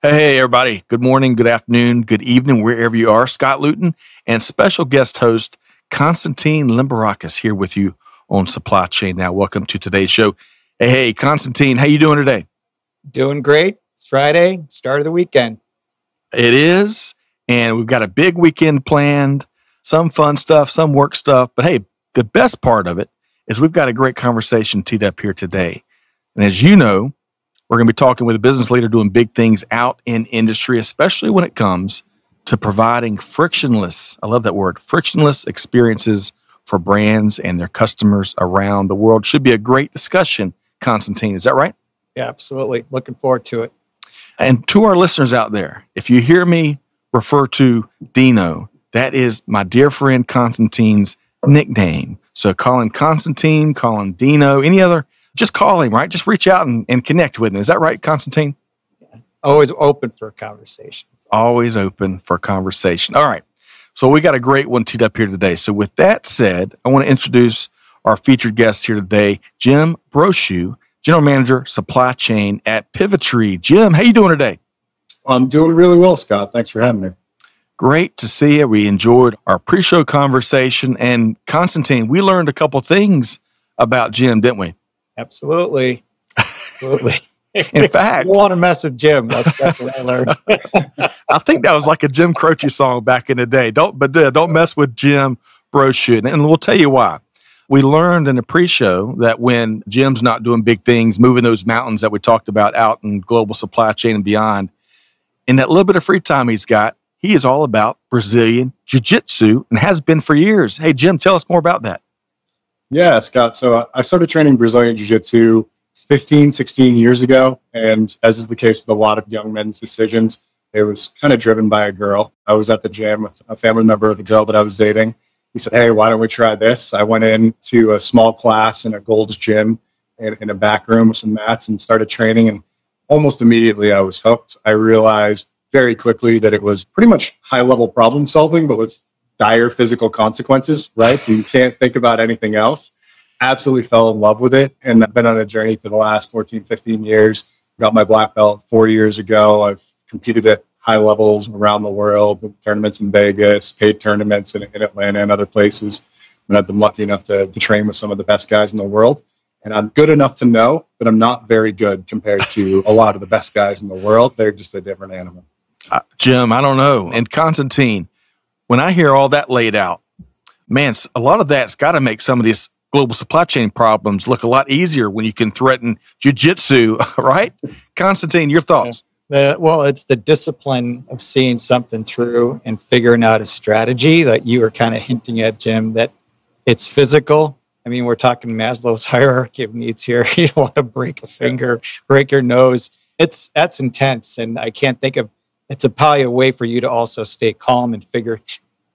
Hey, everybody. Good morning, good afternoon, good evening, wherever you are. Scott Luton and special guest host Constantine Limberakis here with you on Supply Chain Now. Welcome to today's show. Hey, hey, Konstantin, how you doing today? Doing great. It's Friday, start of the weekend. It is, and we've got a big weekend planned, some fun stuff, some work stuff. But hey, the best part of it is we've got a great conversation teed up here today. And as you know, we're going to be talking with a business leader doing big things out in industry, especially when it comes to providing frictionless, I love that word, frictionless experiences for brands and their customers around the world. Should be a great discussion, Constantine. Is that right? Yeah, absolutely. Looking forward to it. And to our listeners out there, if you hear me refer to Dino, that is my dear friend Constantine's nickname. So call him Constantine, call him Dino, any other just call him, right? Just reach out and, and connect with him. Is that right, Constantine? Yeah. Always open for a conversation. Always open for conversation. All right. So we got a great one teed up here today. So with that said, I want to introduce our featured guest here today, Jim Brochu, General Manager Supply Chain at Pivotree. Jim, how you doing today? I'm doing really well, Scott. Thanks for having me. Great to see you. We enjoyed our pre-show conversation, and Constantine. we learned a couple things about Jim, didn't we? Absolutely. Absolutely. In fact, you want to mess with Jim. That's, that's what I learned. I think that was like a Jim Croce song back in the day. Don't, but uh, don't mess with Jim Brochu. And we'll tell you why. We learned in the pre-show that when Jim's not doing big things, moving those mountains that we talked about out in global supply chain and beyond, in that little bit of free time he's got, he is all about Brazilian jiu-jitsu and has been for years. Hey, Jim, tell us more about that. Yeah, Scott. So I started training Brazilian Jiu Jitsu 15, 16 years ago. And as is the case with a lot of young men's decisions, it was kind of driven by a girl. I was at the gym with a family member of the girl that I was dating. He said, Hey, why don't we try this? I went into a small class in a Gold's gym in, in a back room with some mats and started training. And almost immediately I was hooked. I realized very quickly that it was pretty much high level problem solving, but with dire physical consequences, right? So you can't think about anything else. Absolutely fell in love with it. And I've been on a journey for the last 14, 15 years. Got my black belt four years ago. I've competed at high levels around the world, tournaments in Vegas, paid tournaments in, in Atlanta and other places. And I've been lucky enough to, to train with some of the best guys in the world. And I'm good enough to know that I'm not very good compared to a lot of the best guys in the world. They're just a different animal. Uh, Jim, I don't know. And Konstantin, when I hear all that laid out, man, a lot of that's got to make some of these global supply chain problems look a lot easier when you can threaten jujitsu, right? Constantine, your thoughts? Uh, well, it's the discipline of seeing something through and figuring out a strategy that you were kind of hinting at, Jim, that it's physical. I mean, we're talking Maslow's hierarchy of needs here. You don't want to break a finger, break your nose. It's that's intense. And I can't think of it's a probably a way for you to also stay calm and figure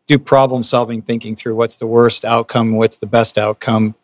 do problem solving thinking through what's the worst outcome what's the best outcome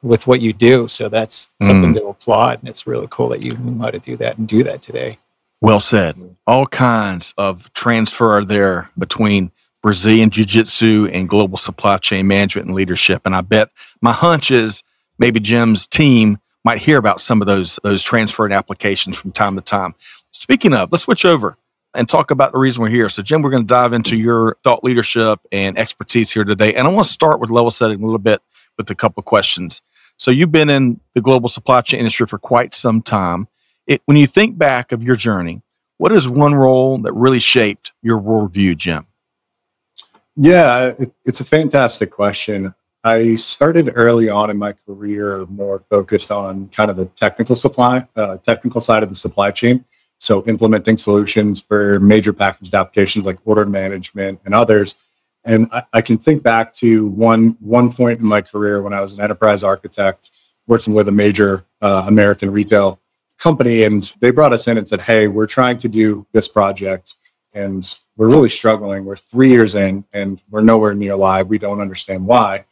with what you do. So that's something mm. to applaud and it's really cool that you know how to do that and do that today. Well said. All kinds of transfer there between brazilian jiu-jitsu and global supply chain management and leadership and i bet my hunch is maybe jim's team might hear about some of those those transferred applications from time to time. Speaking of let's switch over and talk about the reason we're here. So, Jim, we're going to dive into your thought leadership and expertise here today. And I want to start with level setting a little bit with a couple questions. So, you've been in the global supply chain industry for quite some time. It, when you think back of your journey, what is one role that really shaped your worldview, Jim? Yeah, it, it's a fantastic question. I started early on in my career more focused on kind of the technical supply, uh, technical side of the supply chain. So implementing solutions for major packaged applications like order management and others. And I, I, can think back to one one point in my career when I was an enterprise architect working with a major uh, American retail company, and they brought us in and said, "Hey, we're trying to do this project. and we're really struggling. We're three years in and we're nowhere near live. We don't understand why.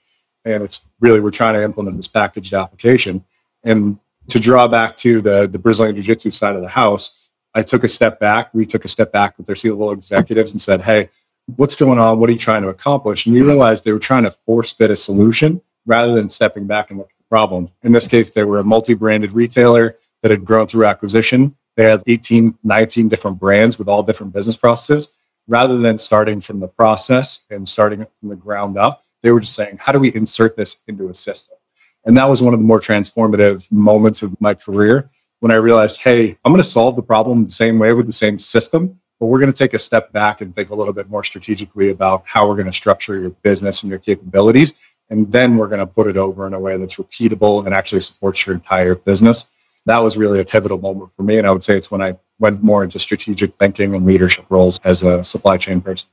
And it's really, we're trying to implement this packaged application. And to draw back to the, the Brazilian Jiu Jitsu side of the house, I took a step back. We took a step back with their C level executives and said, Hey, what's going on? What are you trying to accomplish? And we realized they were trying to force fit a solution rather than stepping back and look at the problem. In this case, they were a multi branded retailer that had grown through acquisition. They had 18, 19 different brands with all different business processes. Rather than starting from the process and starting from the ground up, they were just saying, how do we insert this into a system? And that was one of the more transformative moments of my career when I realized, hey, I'm going to solve the problem the same way with the same system, but we're going to take a step back and think a little bit more strategically about how we're going to structure your business and your capabilities. And then we're going to put it over in a way that's repeatable and actually supports your entire business. That was really a pivotal moment for me. And I would say it's when I went more into strategic thinking and leadership roles as a supply chain person.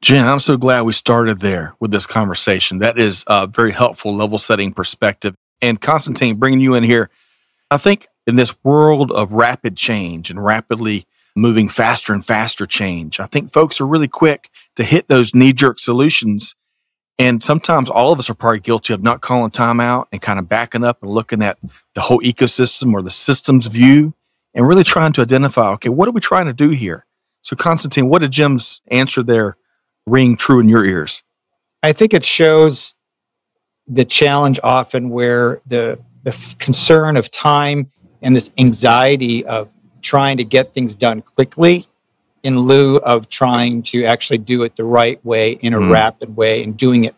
Jen, I'm so glad we started there with this conversation. That is a very helpful level setting perspective. And Constantine, bringing you in here, I think in this world of rapid change and rapidly moving faster and faster change, I think folks are really quick to hit those knee jerk solutions. And sometimes all of us are probably guilty of not calling time out and kind of backing up and looking at the whole ecosystem or the systems view and really trying to identify okay, what are we trying to do here? So, Constantine, what did Jim's answer there ring true in your ears? I think it shows the challenge often where the, the concern of time and this anxiety of trying to get things done quickly in lieu of trying to actually do it the right way in a mm. rapid way and doing it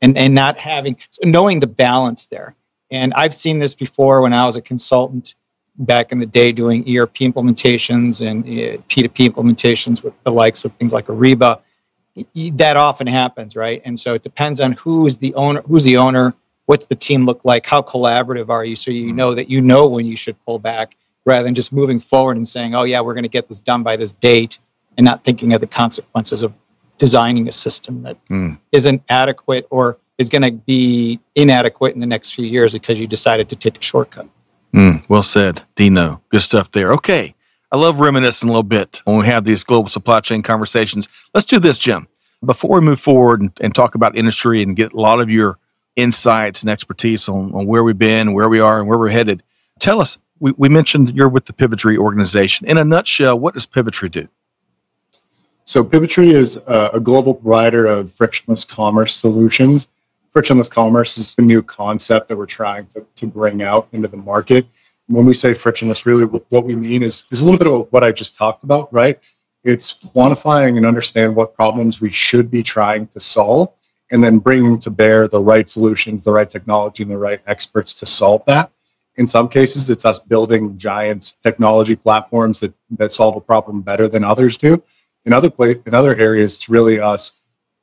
and, and not having so knowing the balance there. And I've seen this before when I was a consultant back in the day doing ERP implementations and uh, P2P implementations with the likes of things like Ariba that often happens, right? And so it depends on who's the owner, who's the owner, what's the team look like, how collaborative are you, so you mm-hmm. know that you know when you should pull back, rather than just moving forward and saying, "Oh yeah, we're going to get this done by this date," and not thinking of the consequences of designing a system that mm. not adequate or is going to be inadequate in the next few years because you decided to take a shortcut. Mm, well said, Dino. Good stuff there. Okay. I love reminiscing a little bit when we have these global supply chain conversations. Let's do this, Jim. Before we move forward and, and talk about industry and get a lot of your insights and expertise on, on where we've been, where we are, and where we're headed, tell us. We, we mentioned you're with the Pivotree organization. In a nutshell, what does Pivotree do? So, Pivotree is a, a global provider of frictionless commerce solutions. Frictionless commerce is a new concept that we're trying to, to bring out into the market when we say frictionless, really what we mean is, is a little bit of what I just talked about, right? It's quantifying and understand what problems we should be trying to solve and then bringing to bear the right solutions, the right technology, and the right experts to solve that. In some cases, it's us building giant technology platforms that, that solve a problem better than others do. In other in other areas, it's really us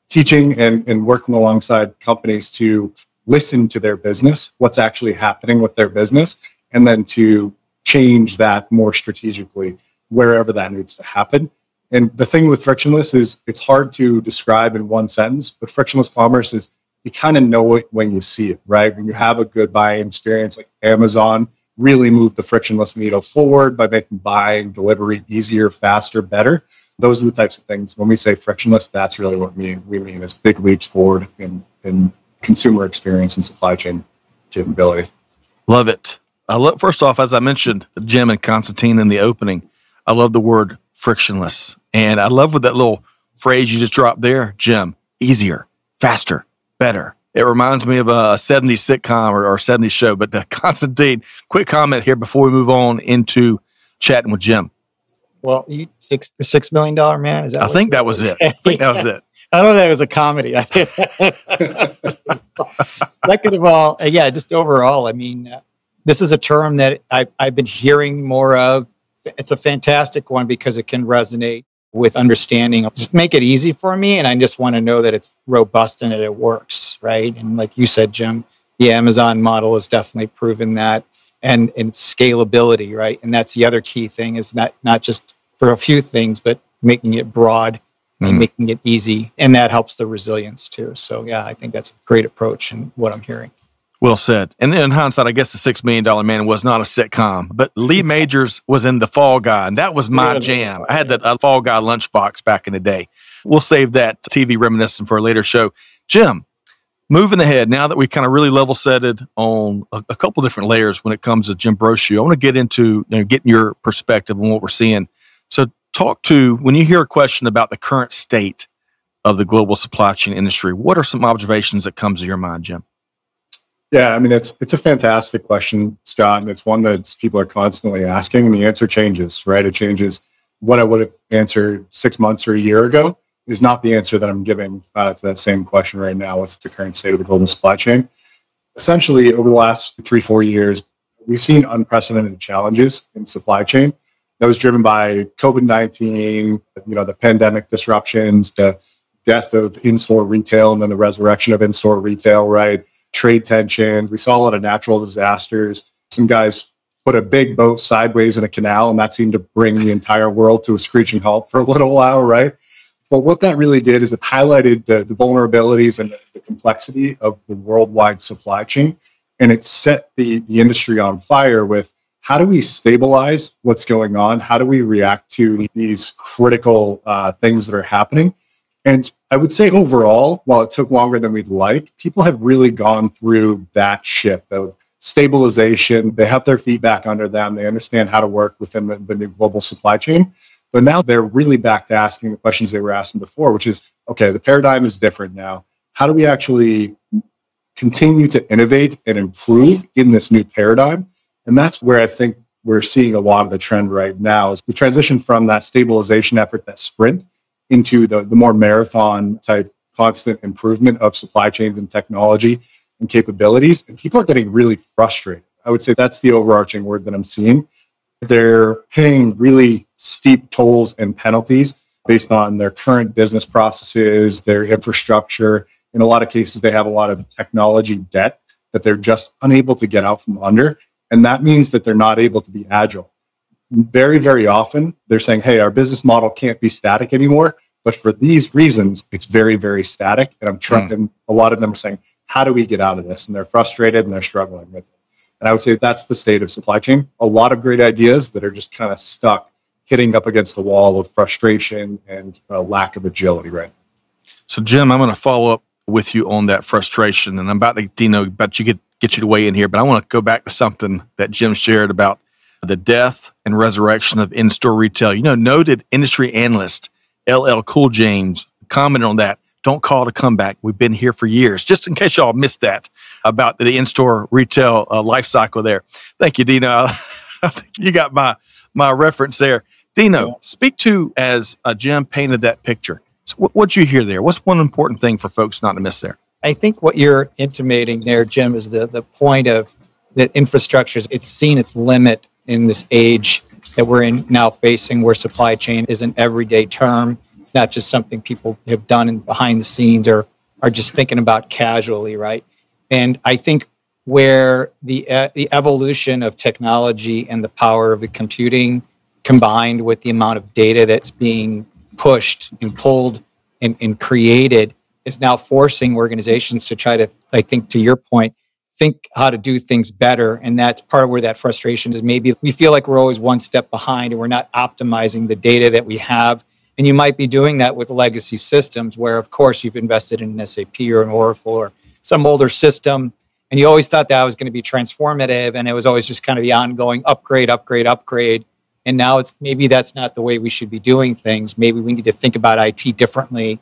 teaching and, and working alongside companies to listen to their business, what's actually happening with their business, and then to change that more strategically wherever that needs to happen. And the thing with frictionless is it's hard to describe in one sentence, but frictionless commerce is you kind of know it when you see it, right? When you have a good buying experience, like Amazon really moved the frictionless needle forward by making buying, delivery easier, faster, better. Those are the types of things. When we say frictionless, that's really what we, mean. we mean is big leaps forward in, in consumer experience and supply chain capability. Love it. Uh, I love, first off, as I mentioned, Jim and Constantine in the opening, I love the word frictionless. And I love what that little phrase you just dropped there, Jim, easier, faster, better. It reminds me of a 70s sitcom or, or 70s show. But Constantine, quick comment here before we move on into chatting with Jim. Well, you six the six million dollar man is that? I think that was it. I think that was it. I don't know that was a comedy. Second of all, yeah, just overall, I mean, uh, this is a term that I've, I've been hearing more of. It's a fantastic one because it can resonate with understanding. Just make it easy for me. And I just want to know that it's robust and that it works, right? And like you said, Jim, the Amazon model has definitely proven that and, and scalability, right? And that's the other key thing is not, not just for a few things, but making it broad and mm. making it easy. And that helps the resilience too. So yeah, I think that's a great approach and what I'm hearing. Well said. And in hindsight, I guess the Six Million Dollar Man was not a sitcom, but Lee Majors was in The Fall Guy, and that was my Yeah, jam. I had that uh, Fall Guy lunchbox back in the day. We'll save that TV reminiscent for a later show. Jim, moving ahead, now that we kind of really level setted on a, a couple different layers when it comes to Jim Brochu, I want to get into you know, getting your perspective on what we're seeing. So, talk to when you hear a question about the current state of the global supply chain industry, what are some observations that comes to your mind, Jim? Yeah, I mean it's it's a fantastic question, Scott, and it's one that people are constantly asking, and the answer changes, right? It changes. What I would have answered six months or a year ago is not the answer that I'm giving uh, to that same question right now. What's the current state of the global supply chain? Essentially, over the last three four years, we've seen unprecedented challenges in supply chain. That was driven by COVID nineteen, you know, the pandemic disruptions, the death of in-store retail, and then the resurrection of in-store retail, right? Trade tensions. We saw a lot of natural disasters. Some guys put a big boat sideways in a canal, and that seemed to bring the entire world to a screeching halt for a little while, right? But what that really did is it highlighted the, the vulnerabilities and the complexity of the worldwide supply chain. And it set the, the industry on fire with how do we stabilize what's going on? How do we react to these critical uh, things that are happening? And I would say overall, while it took longer than we'd like, people have really gone through that shift of stabilization. They have their feet back under them. They understand how to work within the, the new global supply chain. But now they're really back to asking the questions they were asking before, which is okay, the paradigm is different now. How do we actually continue to innovate and improve in this new paradigm? And that's where I think we're seeing a lot of the trend right now is we transition from that stabilization effort, that sprint, into the, the more marathon type constant improvement of supply chains and technology and capabilities. And people are getting really frustrated. I would say that's the overarching word that I'm seeing. They're paying really steep tolls and penalties based on their current business processes, their infrastructure. In a lot of cases, they have a lot of technology debt that they're just unable to get out from under. And that means that they're not able to be agile very, very often they're saying, hey, our business model can't be static anymore. But for these reasons, it's very, very static. And I'm trying, Mm. and a lot of them are saying, how do we get out of this? And they're frustrated and they're struggling with it. And I would say that's the state of supply chain. A lot of great ideas that are just kind of stuck hitting up against the wall of frustration and a lack of agility, right? So, Jim, I'm going to follow up with you on that frustration, and I'm about to, Dino, about you get get you to weigh in here, but I want to go back to something that Jim shared about the death and resurrection of in-store retail. You know, noted industry analyst LL Cool James commented on that. Don't call it a comeback. We've been here for years. Just in case y'all missed that about the in-store retail uh, life cycle there. Thank you, Dino. I think you got my my reference there. Dino, speak to as uh, Jim painted that picture. So what what'd you hear there? What's one important thing for folks not to miss there? I think what you're intimating there, Jim, is the the point of that infrastructure. It's seen its limit in this age that we're in now facing, where supply chain is an everyday term. It's not just something people have done in behind the scenes or are just thinking about casually, right? And I think where the uh, the evolution of technology and the power of the computing combined with the amount of data that's being pushed and pulled and, and created is now forcing organizations to try to, I think, to your point, think how to do things better. And that's part of where that frustration is. Maybe we feel like we're always one step behind and we're not optimizing the data that we have. And you might be doing that with legacy systems where, of course, you've invested in an SAP or an Oracle or some older system. And you always thought that was going to be transformative. And it was always just kind of the ongoing upgrade, upgrade, upgrade. And now it's maybe that's not the way we should be doing things. Maybe we need to think about IT differently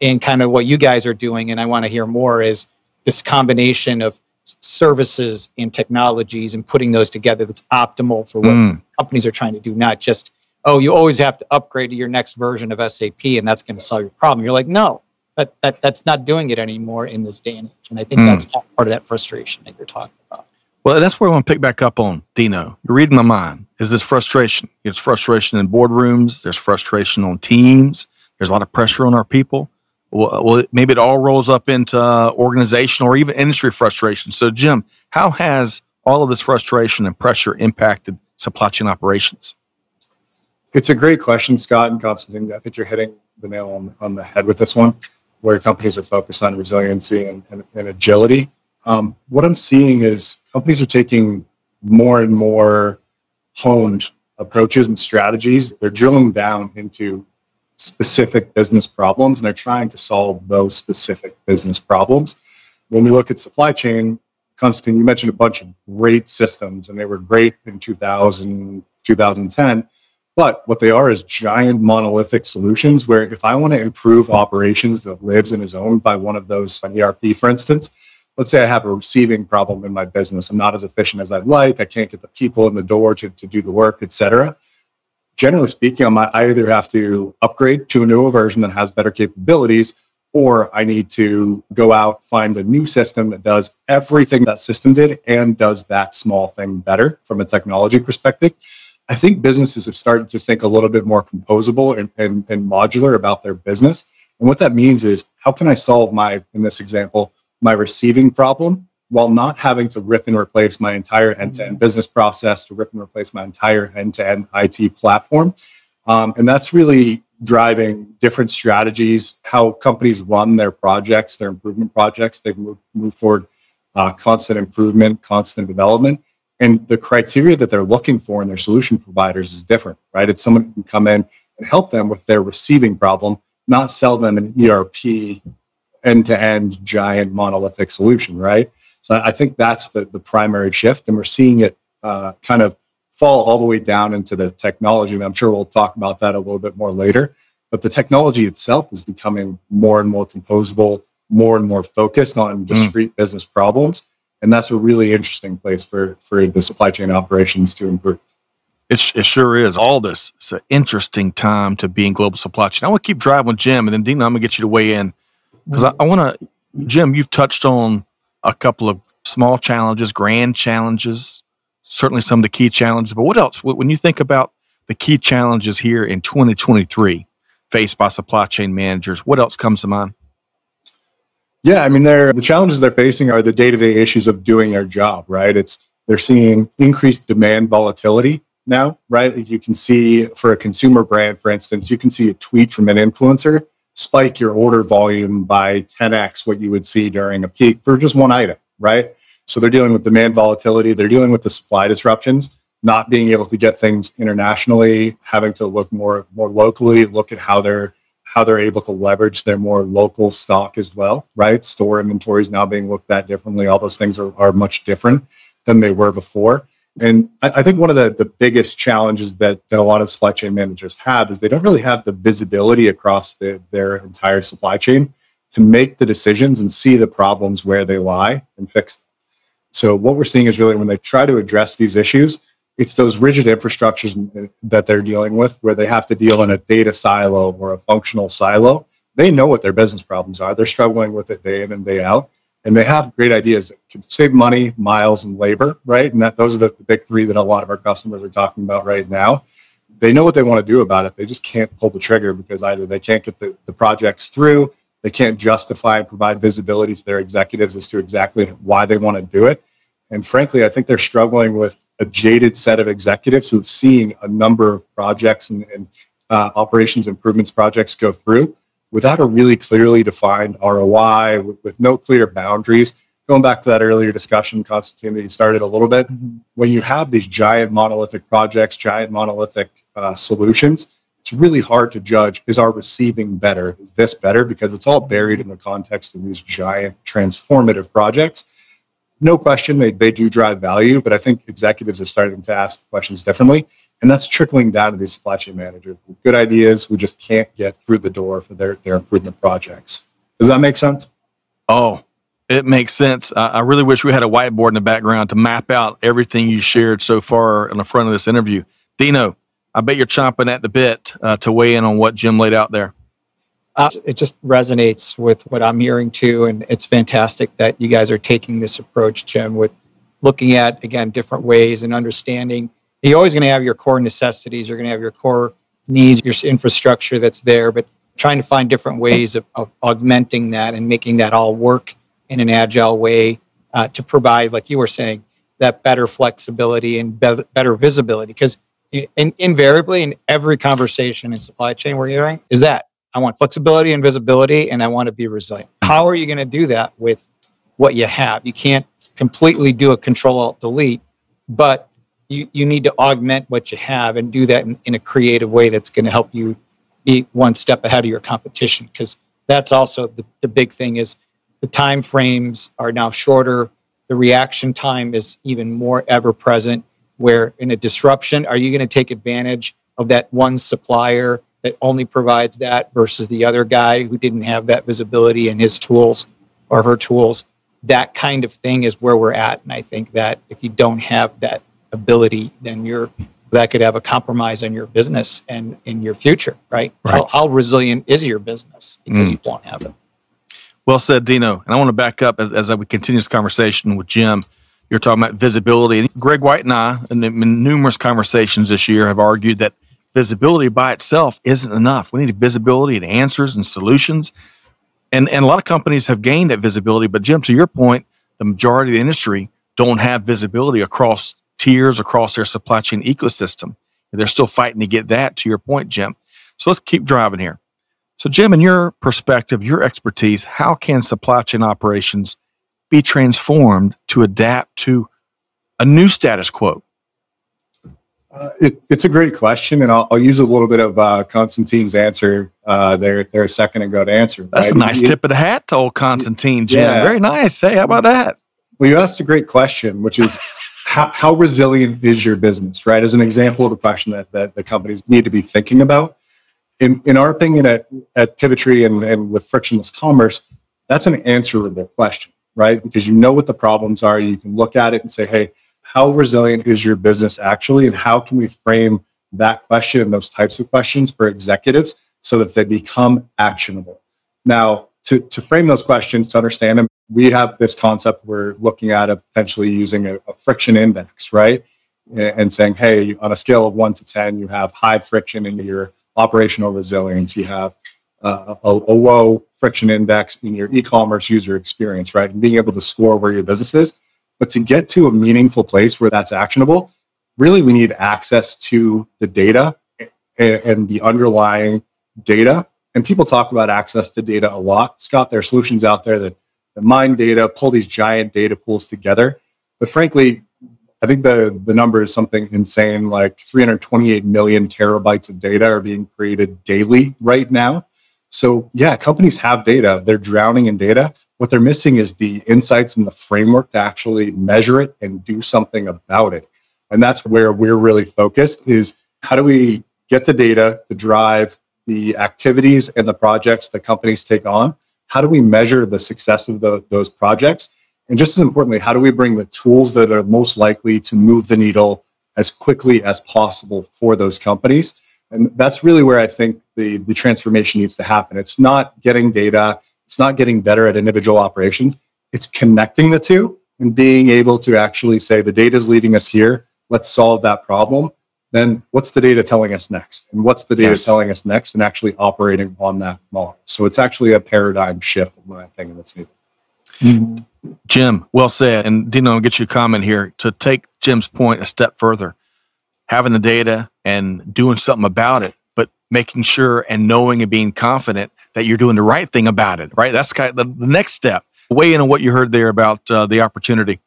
in kind of what you guys are doing. And I want to hear more is this combination of services and technologies and putting those together that's optimal for what Mm. companies are trying to do, not just, oh, you always have to upgrade to your next version of SAP and that's going to solve your problem. You're like, no, that, that that's not doing it anymore in this day and age. And I think Mm. that's part of that frustration that you're talking about. Well, that's where I want to pick back up on Dino. You're reading my mind. Is this frustration? There's frustration in boardrooms. There's frustration on teams. There's a lot of pressure on our people. Well, well maybe it all rolls up into uh, organizational or even industry frustration. So, Jim, how has all of this frustration and pressure impacted supply chain operations? It's a great question, Scott and Constantine. I think you're hitting the nail on, on the head with this one, where companies are focused on resiliency and, and, and agility. Um, what I'm seeing is companies are taking more and more honed approaches and strategies. They're drilling down into specific business problems and they're trying to solve those specific business problems. When we look at supply chain, Constantine, you mentioned a bunch of great systems and they were great in 2000, 2010. But what they are is giant monolithic solutions where if I want to improve operations that lives and is owned by one of those, an ERP, for instance, let's say I have a receiving problem in my business. I'm not as efficient as I'd like. I can't get the people in the door to, to do the work, et cetera. Generally speaking, I might either have to upgrade to a newer version that has better capabilities, or I need to go out, find a new system that does everything that system did and does that small thing better from a technology perspective. I think businesses have started to think a little bit more composable and, and, and modular about their business. And what that means is how can I solve my, in this example, my receiving problem while not having to rip and replace my entire end-to-end business process to rip and replace my entire end-to-end IT platform. Um, and that's really driving different strategies, how companies run their projects, their improvement projects. They move, move forward uh, constant improvement, constant development. And the criteria that they're looking for in their solution providers is different, right? It's someone who can come in and help them with their receiving problem, not sell them an ERP end-to-end giant monolithic solution, right? So I think that's the, the primary shift. And we're seeing it uh, kind of fall all the way down into the technology. And I'm sure we'll talk about that a little bit more later. But the technology itself is becoming more and more composable, more and more focused on hmm. discrete mm. business problems. And that's a really interesting place for, for the supply chain operations to improve. It, it sure is. All this is an interesting time to be in global supply chain. I want to keep driving with Jim, and then Dino, I'm going to get you to weigh in because I, I want to, Jim, you've touched on a couple of small challenges, grand challenges, certainly some of the key challenges. But what else? When you think about the key challenges here in 2023 faced by supply chain managers, what else comes to mind? Yeah, I mean, they're the challenges they're facing are the day-to-day issues of doing their job, right? It's they're seeing increased demand volatility now, right? You can see for a consumer brand, for instance, you can see a tweet from an influencer spike your order volume by 10x what you would see during a peak for just one item, right? So they're dealing with demand volatility, they're dealing with the supply disruptions, not being able to get things internationally, having to look more more locally, look at how they're how they're able to leverage their more local stock as well, right? Store inventories now being looked at differently. All those things are, are much different than they were before. And I, I, think one of the, the biggest challenges that, that a lot of supply chain managers have is they don't really have the visibility across the, their entire supply chain to make the decisions and see the problems where they lie and fix them. So what we're seeing is really when they try to address these issues, it's those rigid infrastructures eh, that they're dealing with where they have to deal in a data silo or a functional silo. They know what their business problems are. They're struggling with it day in and day out and they have great ideas that can save money, miles, and labor, right? And that those are the, big three that a lot of our customers are talking about right now. They know what they want to do about it. They just can't pull the trigger because either they can't get the, the projects through, they can't justify and provide visibility to their executives as to exactly why they want to do it. And frankly, I think they're struggling with a jaded set of executives who've seen a number of projects and, and uh, operations improvements projects go through without a really clearly defined ROI, with, with, no clear boundaries. Going back to that earlier discussion, Constantine, that you started a little bit, mm-hmm. when you have these giant monolithic projects, giant monolithic uh, solutions, it's really hard to judge is our receiving better? Is this better? Because it's all buried in the context of these giant transformative projects no question they, they do drive value, but I think executives are starting to ask questions differently. And that's trickling down to these supply chain managers good ideas who just can't get through the door for their, their improvement projects. Does that make sense? Oh, it makes sense. I, I really wish we had a whiteboard in the background to map out everything you shared so far in the front of this interview. Dino, I bet you're chomping at the bit uh, to weigh in on what Jim laid out there. Uh, it just resonates with what I'm hearing too. And it's fantastic that you guys are taking this approach, Jim, with looking at, again, different ways and understanding. You're always going to have your core necessities, you're going to have your core needs, your infrastructure that's there, but trying to find different ways of, of augmenting that and making that all work in an agile way uh, to provide, like you were saying, that better flexibility and be- better visibility. Because in, invariably, in every conversation in supply chain we're hearing, is that I want flexibility and visibility, and I want to be resilient. How are you going to do that with what you have. You can't completely do a control alt delete, but you, you need to augment what you have and do that in, in a creative way that's going to help you be one step ahead of your competition because that's also the, the big thing is the time frames are now shorter the reaction time is even more ever present where in a disruption are you going to take advantage of that one supplier that only provides that versus the other guy who didn't have that visibility in his tools or her tools that kind of thing is where we're at and i think that if you don't have that ability then you're that could have a compromise on your business and in your future right, Right. How, how resilient is your business because Mm. you won't have it Well said, Dino. And I want to back up as, as we continue this conversation with Jim. You're talking about visibility. And Greg White and I, in numerous conversations this year, have argued that visibility by itself isn't enough. We need visibility and answers and solutions. And, and a lot of companies have gained that visibility. But, Jim, to your point, the majority of the industry don't have visibility across tiers, across their supply chain ecosystem. And they're still fighting to get that, to your point, Jim. So let's keep driving here. So, Jim, in your perspective, your expertise, how can supply chain operations be transformed to adapt to a new status quo? Uh, it, it's a great question, and I'll, I'll use a little bit of uh, Constantine's answer uh, there, there a second ago to answer. That's right? a nice You- tip of the hat to old Constantine, Jim. Yeah. Very nice. Hey, how about that? Well, you asked a great question, which is how, how resilient is your business, right? As an example of the question that, that the companies need to be thinking about. In, in our opinion at, at Pivotree and, and with frictionless commerce, that's an answerable question, right? Because you know what the problems are. You can look at it and say, hey, how resilient is your business actually? And how can we frame that question and those types of questions for executives so that they become actionable? Now, to, to frame those questions, to understand them, we have this concept we're looking at of potentially using a, a friction index, right? And saying, hey, on a scale of one to 10, you have high friction in your operational resilience, you have uh, a, a low friction index in your e commerce user experience, right? And being able to score where your business is. But to get to a meaningful place where that's actionable, really we need access to the data and, the underlying data. And people talk about access to data a lot. Scott, there are solutions out there that, that mine data, pull these giant data pools together. But frankly, I think the, the number is something insane like 328 million terabytes of data are being created daily right now. So, yeah, companies have data. They're drowning in data. What they're missing is the insights and the framework to actually measure it and do something about it. And that's where we're really focused is how do we get the data to drive the activities and the projects that companies take on? How do we measure the success of the, those projects? And just as importantly, how do we bring the tools that are most likely to move the needle as quickly as possible for those companies? And that's really where I think the, the transformation needs to happen. It's not getting data, it's not getting better at individual operations, it's connecting the two and being able to actually say the data is leading us here, let's solve that problem. Then what's the data telling us next? And what's the data Yes. telling us next? And actually operating on that model. So it's actually a paradigm shift, in my opinion, that's needed. Jim, well said. And Dino, I'll get you a comment here to take Jim's point a step further. Having the data and doing something about it, but making sure and knowing and being confident that you're doing the right thing about it, right? That's kind of the, next step. Weigh in on what you heard there about uh, the opportunity.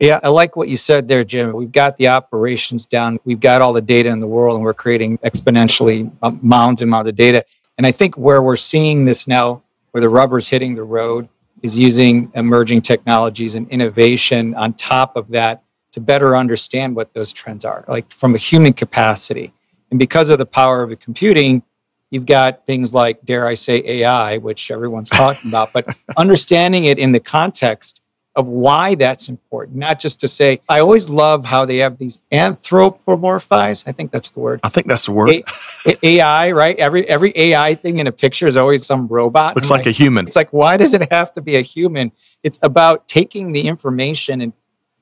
Yeah, I like what you said there, Jim. We've got the operations down. We've got all the data in the world, and we're creating exponentially um, mounds and mounds of data. And I think where we're seeing this now, where the rubber's hitting the road, is using emerging technologies and innovation on top of that to better understand what those trends are, like from a human capacity. And because of the power of the computing, you've got things like, dare I say, AI, which everyone's talking about, but understanding it in the context of why that's important, not just to say, I always love how they have these anthropomorphize. I think that's the word. I think that's the word. A- AI, right? Every every AI thing in a picture is always some robot. Looks I'm like a human. it's like, why does it have to be a human? It's about taking the information and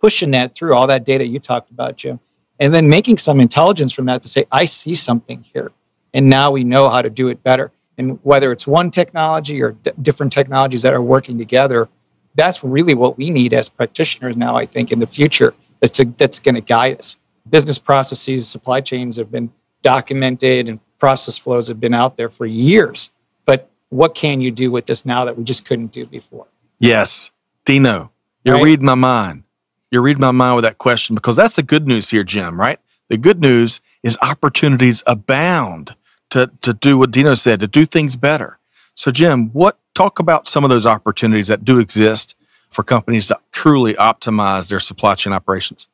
pushing that through all that data you talked about, Jim, and then making some intelligence from that to say, I see something here. And now we know how to do it better. And whether it's one technology or d- different technologies that are working together, that's really what we need as practitioners now, I think, in the future, is to, that's going to guide us. Business processes, supply chains have been documented and process flows have been out there for years. But what can you do with this now that we just couldn't do before? Yes. Dino, you're Right. reading my mind. You're reading my mind with that question because that's the good news here, Jim, right? The good news is opportunities abound to, to do what Dino said, to do things better. So, Jim, what talk about some of those opportunities that do exist for companies to truly optimize their supply chain operations?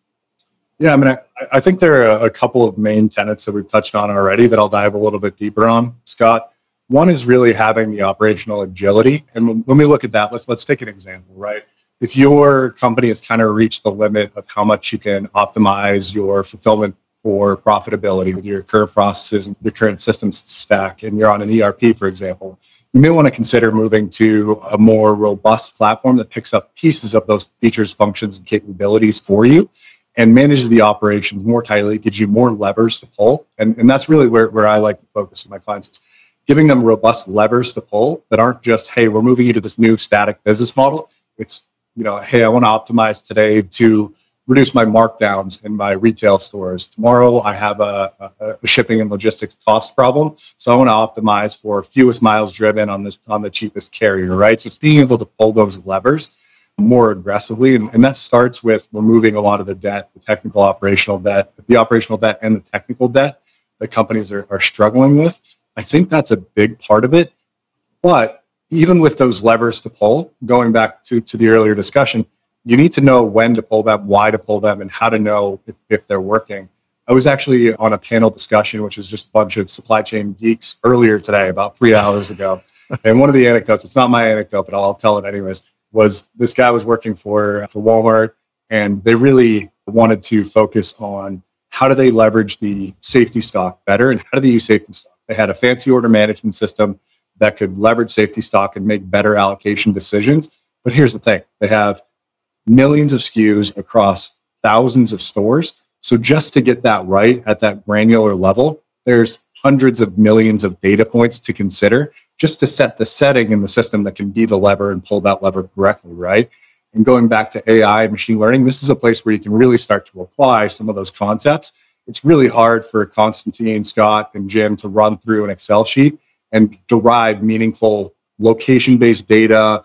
Yeah, I mean, I, I think there are a couple of main tenets that we've touched on already that I'll dive a little bit deeper on, Scott. One is really having the operational agility, and when, we look at that, let's let's take an example, right? If your company has kind of reached the limit of how much you can optimize your fulfillment for profitability with your current processes and your current systems stack, and you're on an ERP, for example, you may want to consider moving to a more robust platform that picks up pieces of those features, functions, and capabilities for you and manages the operations more tightly, gives you more levers to pull. And, and that's really where, where I like to focus with my clients is giving them robust levers to pull that aren't just, hey, we're moving you to this new static business model. It's, you know, hey, I want to optimize today to reduce my markdowns in my retail stores. Tomorrow I have a, a, a shipping and logistics cost problem. So I want to optimize for fewest miles driven on this on the cheapest carrier, right? So it's being able to pull those levers more aggressively. And, and that starts with removing a lot of the debt, the technical operational debt, the operational debt and the technical debt that companies are, are struggling with. I think that's a big part of it. But even with those levers to pull, going back to, to the earlier discussion, you need to know when to pull them, why to pull them, and how to know if, if they're working. I was actually on a panel discussion, which was just a bunch of supply chain geeks earlier today, about three hours ago. and one of the anecdotes, it's not my anecdote, but I'll tell it anyways, was this guy was working for, for Walmart and they really wanted to focus on how do they leverage the safety stock better and how do they use safety stock. They had a fancy order management system that could leverage safety stock and make better allocation decisions. But here's the thing they have millions of SKUs across thousands of stores. So just to get that right at that granular level, there's hundreds of millions of data points to consider just to set the setting in the system that can be the lever and pull that lever correctly, right? And going back to AI and machine learning, this is a place where you can really start to apply some of those concepts. It's really hard for Constantine, Scott, and Jim to run through an Excel sheet and derive meaningful location based data,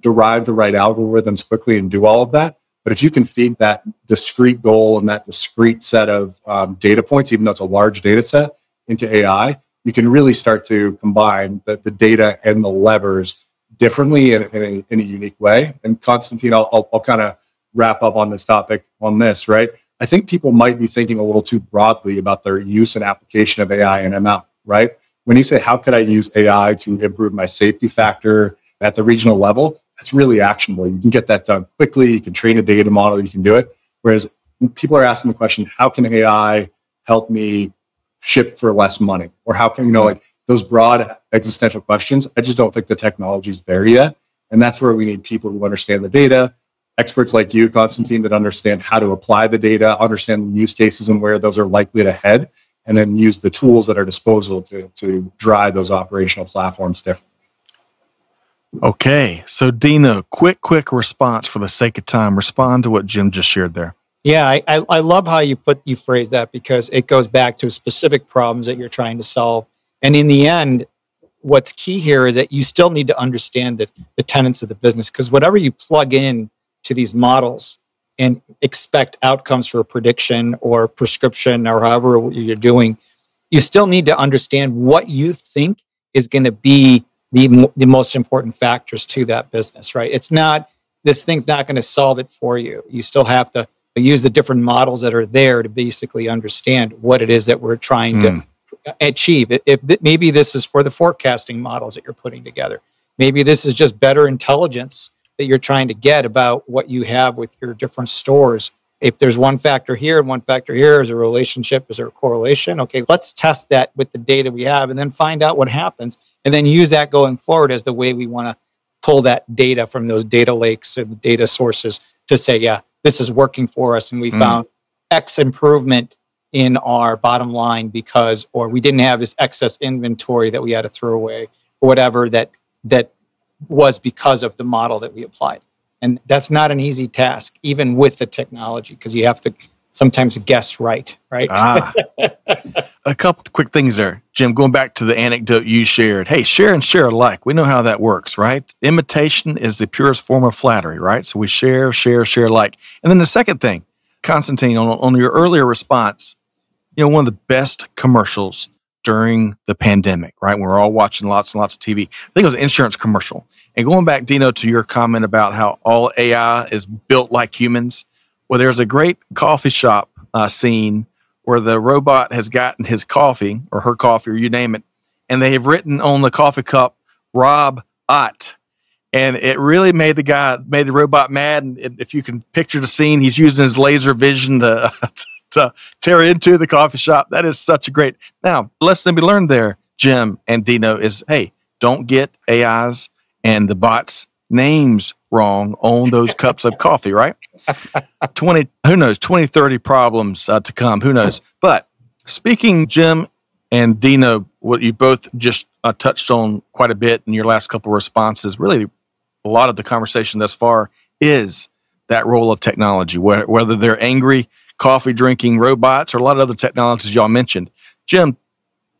derive the right algorithms quickly, and do all of that. But if you can feed that discrete goal and that discrete set of um, data points, even though it's a large data set, into AI, you can really start to combine the, the data and the levers differently in, in, a, in a unique way. And Constantine, I'll, I'll, I'll kind of wrap up on this topic on this, right? I think people might be thinking a little too broadly about their use and application of AI and ML, right? When you say, how could I use AI to improve my safety factor at the regional level? That's really actionable. You can get that done quickly. You can train a data model. You can do it. Whereas people are asking the question, how can AI help me ship for less money? Or how can, you know, like those broad existential questions, I just don't think the technology is there yet. And that's where we need people who understand the data, experts like you, Constantine, that understand how to apply the data, understand the use cases and where those are likely to head, and then use the tools at our disposal to, to drive those operational platforms differently. Okay. So, Dino, quick, quick response for the sake of time. Respond to what Jim just shared there. Yeah, I, I, I love how you put you phrase that because it goes back to specific problems that you're trying to solve. And in the end, what's key here is that you still need to understand the, the tenets of the business because whatever you plug in to these models and expect outcomes for a prediction or prescription or however you're doing, you still need to understand what you think is going to be the, the most important factors to that business, right? It's not, this thing's not going to solve it for you. You still have to use the different models that are there to basically understand what it is that we're trying Mm. to achieve. If if th- maybe this is for the forecasting models that you're putting together, maybe this is just better intelligence that you're trying to get about what you have with your different stores. If there's one factor here and one factor here, is a relationship, is there a correlation? Okay, let's test that with the data we have and then find out what happens and then use that going forward as the way we want to pull that data from those data lakes and data sources to say, yeah, this is working for us and we Mm. found X improvement in our bottom line because or we didn't have this excess inventory that we had to throw away or whatever that that was because of the model that we applied. And that's not an easy task, even with the technology, because you have to sometimes guess right, right? Ah, A couple quick things there, Jim. Going back to the anecdote you shared. Hey, share and share alike. We know how that works, right? Imitation is the purest form of flattery, right? So we share, share, share alike. And then the second thing, Constantine, on, on your earlier response, you know, one of the best commercials during the pandemic, right? We we're all watching lots and lots of TV. I think it was an insurance commercial. And going back, Dino, to your comment about how all AI is built like humans. Well, there's a great coffee shop uh, scene where the robot has gotten his coffee or her coffee or you name it, and they have written on the coffee cup Rob Ott. And it really made the guy, made the robot mad. And if you can picture the scene, he's using his laser vision to, to tear into the coffee shop. That is such a great. Now, lesson to be learned there, Jim and Dino, is hey, don't get AIs and the bots names wrong on those cups of coffee, right? 20, who knows, 20, 30 problems uh, to come. Who knows? But speaking, Jim and Dino, what you both just uh, touched on quite a bit in your last couple of responses, really a lot of the conversation thus far is that role of technology, whether they're angry, coffee drinking robots, or a lot of other technologies y'all mentioned. Jim,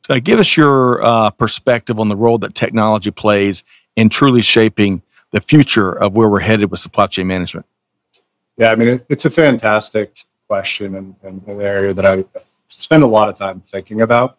uh, give us your uh, perspective on the role that technology plays in truly shaping the future of where we're headed with supply chain management. Yeah, I mean, it, it's a fantastic question and, and an area that I spend a lot of time thinking about.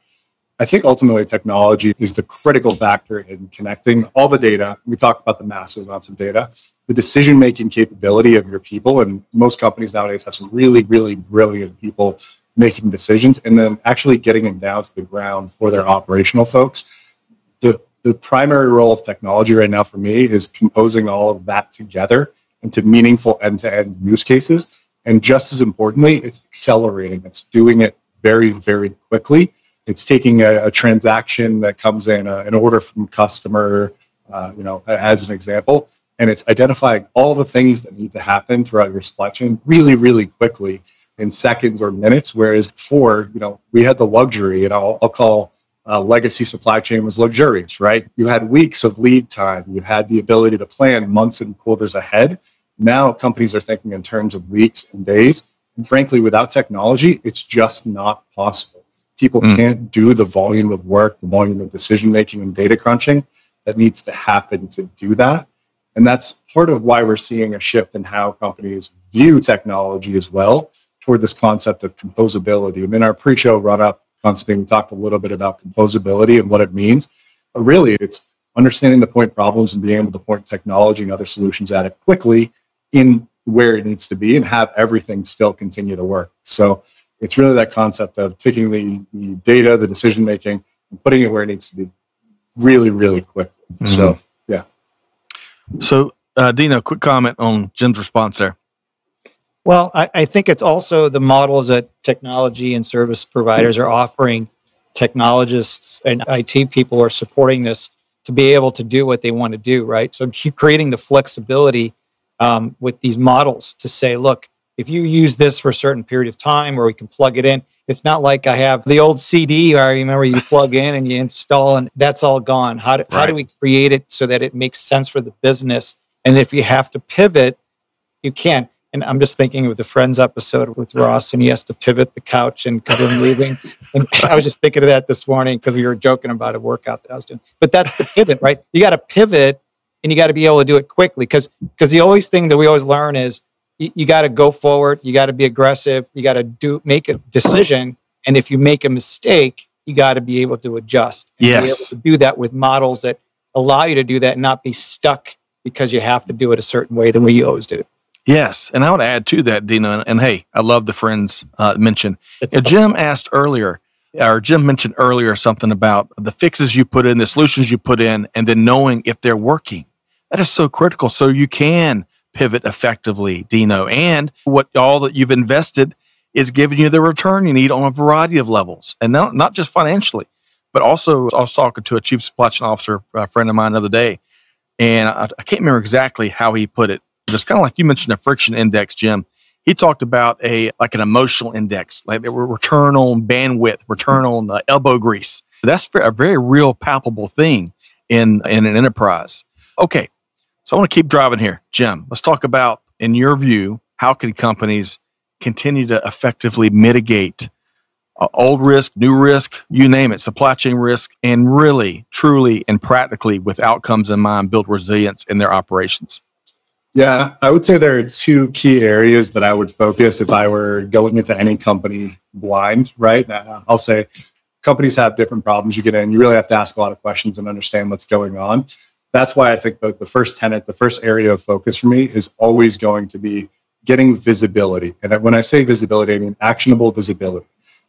I think ultimately technology is the critical factor in connecting all the data. We talk about the massive amounts of data, the decision making capability of your people. And most companies nowadays have some really, really brilliant people making decisions and then actually getting them down to the ground for their operational folks. The, the primary role of technology right now for me is composing all of that together into meaningful end to end use cases. And just as importantly, it's accelerating, it's doing it very, very quickly it's taking a, a transaction that comes in, a, an order from customer, uh, you know, as an example, and it's identifying all the things that need to happen throughout your supply chain really, really quickly in seconds or minutes. Whereas before, you know, we had the luxury, and I'll, I'll call uh, legacy supply chain was luxurious, right? You had weeks of lead time. You had the ability to plan months and quarters ahead. Now companies are thinking in terms of weeks and days. And frankly, without technology, it's just not possible. People mm. can't do the volume of work, the volume of decision making and data crunching that needs to happen to do that. And that's part of why we're seeing a shift in how companies view technology as well toward this concept of composability. And in our pre show run up, Constantine, we talked a little bit about composability and what it means. But really, it's understanding the point problems and being able to point technology and other solutions at it quickly in where it needs to be and have everything still continue to work. So it's really that concept of taking the, the data, the decision making, and putting it where it needs to be really, really quick. Mm-hmm. So, yeah. So, uh, Dino, quick comment on Jim's response there. Well, I, I think it's also the models that technology and service providers are offering technologists and IT people are supporting this to be able to do what they want to do, right? So keep creating the flexibility um, with these models to say, look, if you use this for a certain period of time where we can plug it in, it's not like I have the old CD I remember you plug in and you install and that's all gone. How do, right. how do we create it so that it makes sense for the business? And if you have to pivot, you can. And I'm just thinking of the Friends episode with uh-huh. Ross, and he has to pivot the couch and because I'm leaving. And I was just thinking of that this morning because we were joking about a workout that I was doing. But that's the pivot, right? You got to pivot, and you got to be able to do it quickly because because the always thing that we always learn is you, you got to go forward. You got to be aggressive. You got to do make a decision. And if you make a mistake, you got to be able to adjust. And yes. Be able to do that with models that allow you to do that and not be stuck because you have to do it a certain way the way you always do. Yes, and I would add to that, Dino. And, and hey, I love the friends uh, mention. Uh, Jim asked earlier, or Jim mentioned earlier something about the fixes you put in, the solutions you put in, and then knowing if they're working. That is so critical. So you can pivot effectively, Dino. And what all that you've invested is giving you the return you need on a variety of levels, and not not just financially, but also I was talking to a chief supply chain officer, a friend of mine, the other day, and I, I can't remember exactly how he put it. It's kind of like you mentioned a friction index, Jim. He talked about a like an emotional index, like return on bandwidth, return on uh, elbow grease. That's a very real, palpable thing in in an enterprise. Okay, so I want to keep driving here. Jim, let's talk about, in your view, how can companies continue to effectively mitigate uh, old risk, new risk, you name it, supply chain risk, and really, truly, and practically with outcomes in mind, build resilience in their operations? Yeah, I would say there are two key areas that I would focus if I were going into any company blind, right? I'll say companies have different problems you get in. You really have to ask a lot of questions and understand what's going on. That's why I think the, the first tenet, the first area of focus for me is always going to be getting visibility. And when I say visibility, I mean actionable visibility.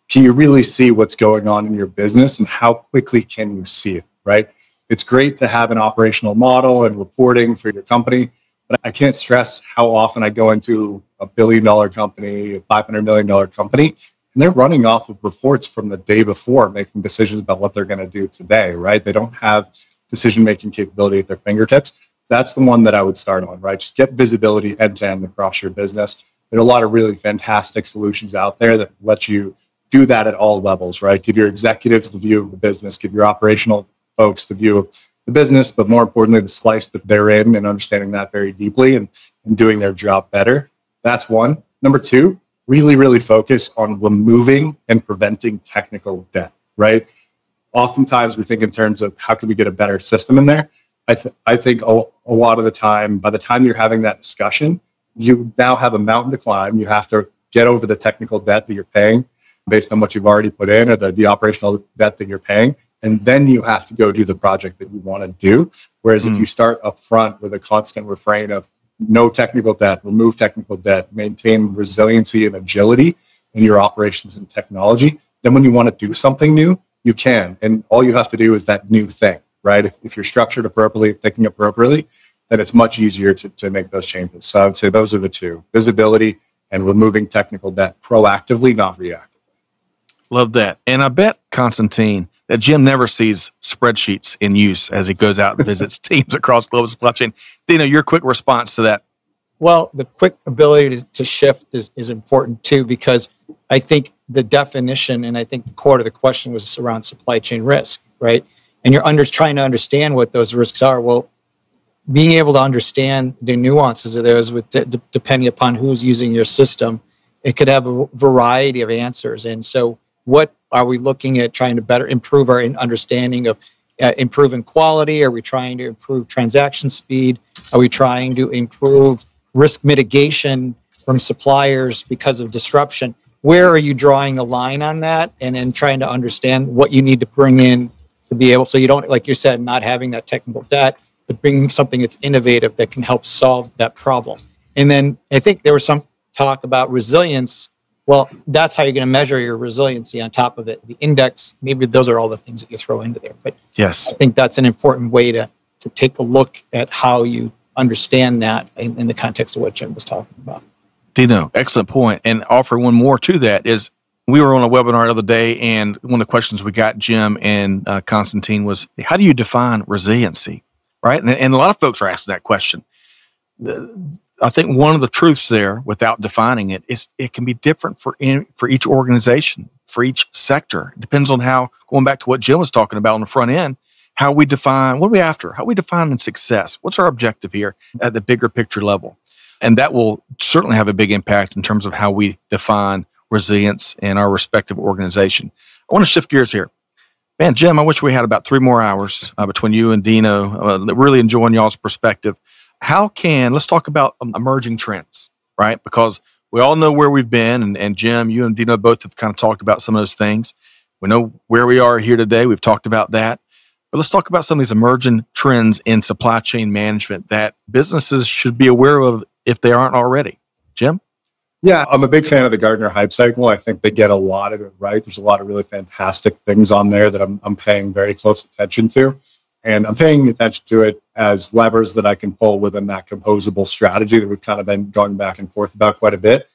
Can you really see what's going on in your business and how quickly can you see it, right? It's great to have an operational model and reporting for your company, but I can't stress how often I go into a billion dollar company, a $500 million company, and they're running off of reports from the day before making decisions about what they're going to do today, right? They don't have decision making capability at their fingertips. That's the one that I would start on, right? Just get visibility end to end across your business. There are a lot of really fantastic solutions out there that let you do that at all levels, right? Give your executives the view of the business, give your operational folks the view of the business, but more importantly, the slice that they're in and understanding that very deeply and, and doing their job better. That's one. Number two, really, really focus on removing and preventing technical debt, right? Oftentimes we think in terms of how can we get a better system in there. I, th- I think a, a lot of the time, by the time you're having that discussion, you now have a mountain to climb. You have to get over the technical debt that you're paying based on what you've already put in or the, the operational debt that you're paying. And then you have to go do the project that you want to do. Whereas mm. if hmm. you start up front with a constant refrain of no technical debt, remove technical debt, maintain resiliency and agility in your operations and technology, then when you want to do something new, you can. And all you have to do is that new thing, right? If, if you're structured appropriately, thinking appropriately, then it's much easier to, to make those changes. So I would say those are the two visibility and removing technical debt proactively, not reactively. Love that. And I bet, Constantine, that Jim never sees spreadsheets in use as he goes out and visits teams across global supply chain. Dino, your quick response to that. Well, the quick ability to, to shift is, is important too, because I think the definition and I think the core of the question was around supply chain risk, right? And you're under, trying to understand what those risks are. Well, being able to understand the nuances of those with depending upon who's using your system, it could have a variety of answers. And so what are we looking at trying to better improve our understanding of uh, improving quality? Are we trying to improve transaction speed? Are we trying to improve risk mitigation from suppliers because of disruption? Where are you drawing a line on that and then trying to understand what you need to bring in to be able so you don't like you said not having that technical debt but bringing something that's innovative that can help solve that problem and then i think there was some talk about resilience well, that's how you're going to measure your resiliency on top of it. The index, maybe those are all the things that you throw into there. But yes, I think that's an important way to, to take a look at how you understand that in, in the context of what Jim was talking about. Dino, excellent point. And offer one more to that is we were on a webinar the other day, and one of the questions we got, Jim and uh, Constantine, was how do you define resiliency? Right. And, and a lot of folks are asking that question. I think one of the truths there, without defining it, is it can be different for for each organization, for each sector. It depends on how going back to what Jill was talking about on the front end, how we define what are we after, how we define success. What's our objective here at the bigger picture level, and that will certainly have a big impact in terms of how we define resilience in our respective organization. I want to shift gears here. Man, Jim, I wish we had about three more hours uh, between you and Dino. Uh, really enjoying y'all's perspective how can let's talk about um, emerging trends, right? Because we all know where we've been, and, and Jim, you and Dino both have kind of talked about some of those things. We know where we are here today. We've talked about that. But let's talk about some of these emerging trends in supply chain management that businesses should be aware of if they aren't already. Jim? Yeah, I'm a big fan of the Gartner hype cycle. I think they get a lot of it right. There's a lot of really fantastic things on there that I'm, I'm paying very close attention to. And I'm paying attention to it as levers that I can pull within that composable strategy that we've kind of been going back and forth about quite a bit.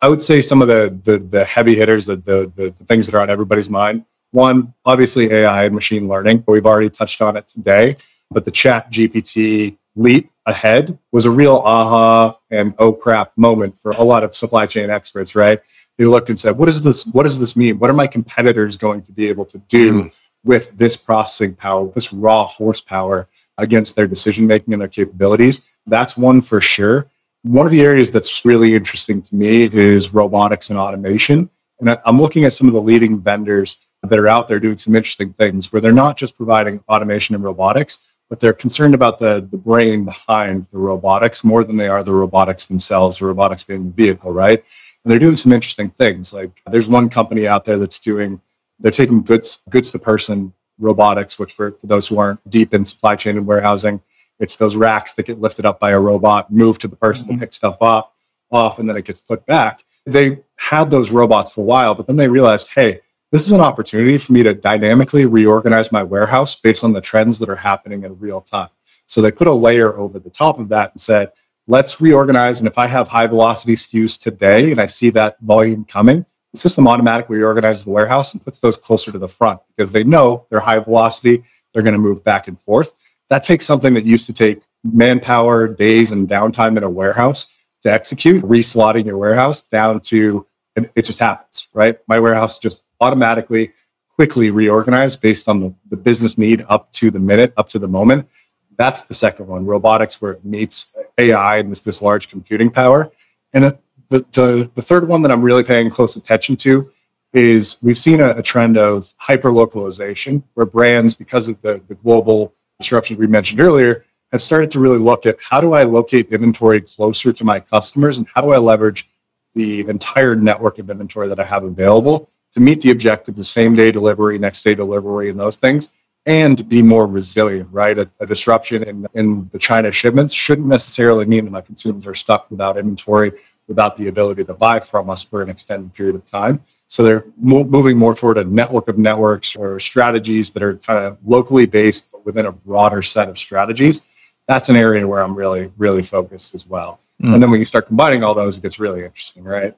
I would say some of the the, the heavy hitters, the, the, the things that are on everybody's mind. One, obviously AI and machine learning. But we've already touched on it today, but the Chat GPT leap ahead was a real aha and oh crap moment for a lot of supply chain experts, right? They looked and said, "What does this? What does this mean? What are my competitors going to be able to do mm with this processing power, this raw horsepower against their decision making and their capabilities. That's one for sure. One of the areas that's really interesting to me is robotics and automation. And I'm looking at some of the leading vendors that are out there doing some interesting things where they're not just providing automation and robotics, but they're concerned about the, the brain behind the robotics more than they are the robotics themselves, the robotics being the vehicle, right? And they're doing some interesting things. Like there's one company out there that's doing, they're taking goods, goods to person robotics, which for, for those who aren't deep in supply chain and warehousing, it's those racks that get lifted up by a robot, moved to the person mm-hmm. to pick stuff up off, and then it gets put back. They had those robots for a while, but then they realized, hey, this is an opportunity for me to dynamically reorganize my warehouse based on the trends that are happening in real time. So they put a layer over the top of that and said, let's reorganize. And if I have high velocity SKUs today and I see that volume coming, the system automatically reorganizes the warehouse and puts those closer to the front because they know they're high velocity, they're going to move back and forth. That takes something that used to take manpower, days, and downtime in a warehouse to execute, reslotting your warehouse down to it just happens, right? My warehouse just automatically quickly reorganize based on the, the business need up to the minute, up to the moment. That's the second one, robotics, where it meets AI and this, this large computing power. And the, the, the third one that I'm really paying close attention to is we've seen a, a trend of hyper localization where brands, because of the, the global disruptions we mentioned earlier, have started to really look at how do I locate inventory closer to my customers and how do I leverage the entire network of inventory that I have available to meet the objective, the same day delivery, next day delivery, and those things, and be more resilient, right? A, a, disruption in, in the China shipments shouldn't necessarily mean that my consumers are stuck without inventory, without the ability to buy from us for an extended period of time. So they're mo- moving more toward a network of networks or strategies that are kind of locally based, but within a broader set of strategies. That's an area where I'm really, really focused as well. Mm. And then when you start combining all those, it gets really interesting, right?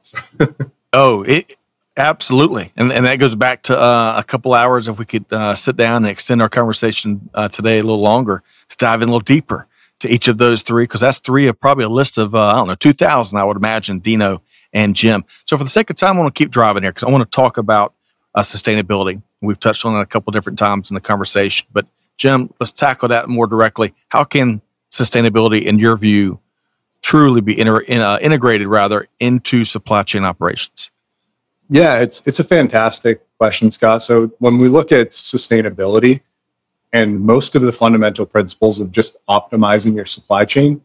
oh, it, Absolutely, and and that goes back to uh, a couple hours. If we could uh, sit down and extend our conversation uh, today a little longer to dive in a little deeper to each of those three, because that's three of probably a list of uh, I don't know two thousand. I would imagine Dino and Jim. So for the sake of time, I want to keep driving here because I want to talk about uh, sustainability. We've touched on it a couple different times in the conversation, but Jim, let's tackle that more directly. How can sustainability, in your view, truly be inter- in, uh, integrated rather into supply chain operations? Yeah, it's it's a fantastic question, Scott. So when we look at sustainability and most of the fundamental principles of just optimizing your supply chain,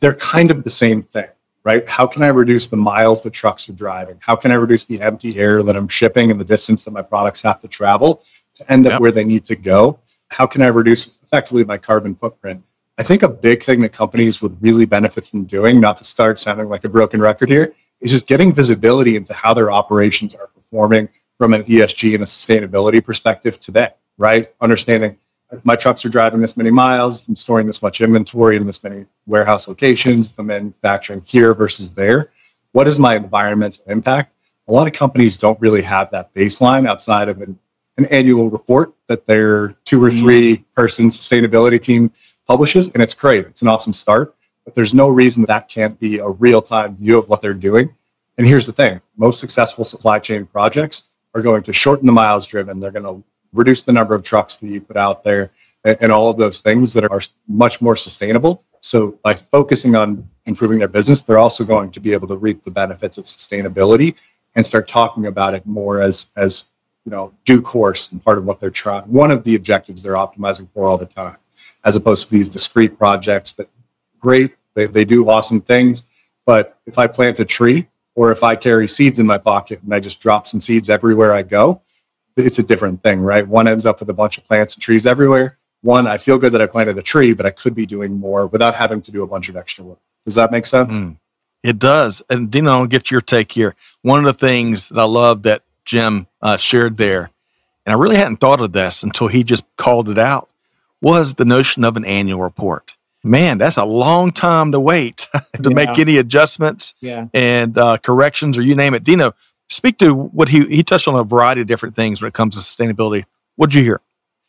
they're kind of the same thing, right? How can I reduce the miles the trucks are driving? How can I reduce the empty air that I'm shipping and the distance that my products have to travel to end up yep. where they need to go? How can I reduce effectively my carbon footprint? I think a big thing that companies would really benefit from doing, not to start sounding like a broken record here, is just getting visibility into how their operations are performing from an ESG and a sustainability perspective today, right? Understanding if my trucks are driving this many miles, if I'm storing this much inventory in this many warehouse locations, if I'm manufacturing here versus there, what is my environmental impact? A lot of companies don't really have that baseline outside of an, an annual report that their two or mm-hmm. three person sustainability team publishes. And it's great. It's an awesome start but there's no reason that can't be a real time view of what they're doing. And here's the thing most successful supply chain projects are going to shorten the miles driven, they're going to reduce the number of trucks that you put out there, and, and all of those things that are much more sustainable. So, by focusing on improving their business, they're also going to be able to reap the benefits of sustainability and start talking about it more as as you know due course and part of what they're trying. One of the objectives they're optimizing for all the time, as opposed to these discrete projects that great. They, they do awesome things. But if I plant a tree or if I carry seeds in my pocket and I just drop some seeds everywhere I go, it's a different thing, right? One ends up with a bunch of plants and trees everywhere. One, I feel good that I planted a tree, but I could be doing more without having to do a bunch of extra work. Does that make sense? Mm, it does. And Dino, I'll get your take here. One of the things that I love that Jim uh, shared there, and I really hadn't thought of this until he just called it out, was the notion of an annual report man, that's a long time to wait to yeah. make any adjustments yeah. and uh, corrections or you name it. Dino, speak to what he he touched on a variety of different things when it comes to sustainability. What'd you hear?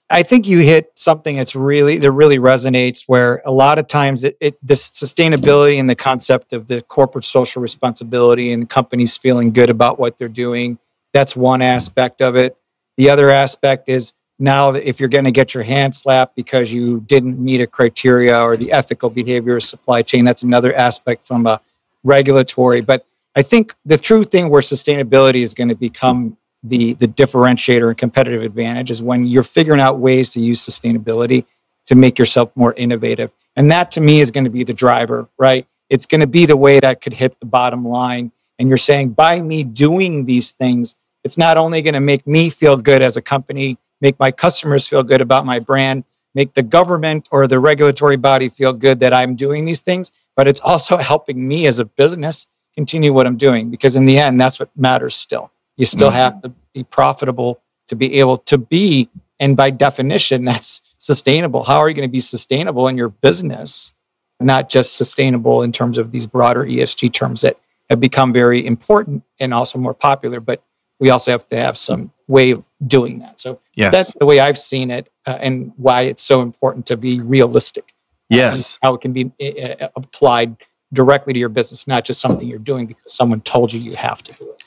I think you hit something that's really that really resonates. Where a lot of times it, it this sustainability and the concept of the corporate social responsibility and companies feeling good about what they're doing. That's one aspect of it. The other aspect is now that if you're going to get your hand slapped because you didn't meet a criteria or the ethical behavior of supply chain that's another aspect from a regulatory but I think the true thing where sustainability is going to become the the differentiator and competitive advantage is when you're figuring out ways to use sustainability to make yourself more innovative. And that to me is going to be the driver, right? It's going to be the way that could hit the bottom line. And you're saying by me doing these things, it's not only going to make me feel good as a company, make my customers feel good about my brand, make the government or the regulatory body feel good that I'm doing these things, but it's also helping me as a business continue what I'm doing because in the end, that's what matters still. You still mm-hmm. have to be profitable to be able to be, and by definition, that's sustainable. How are you going to be sustainable in your business? Not just sustainable in terms of these broader ESG terms that have become very important and also more popular, but we also have to have some way of doing that. So yes. that's the way I've seen it uh, and why it's so important to be realistic. Yes. how it can be uh, applied directly to your business, not just something you're doing because someone told you you have to do it.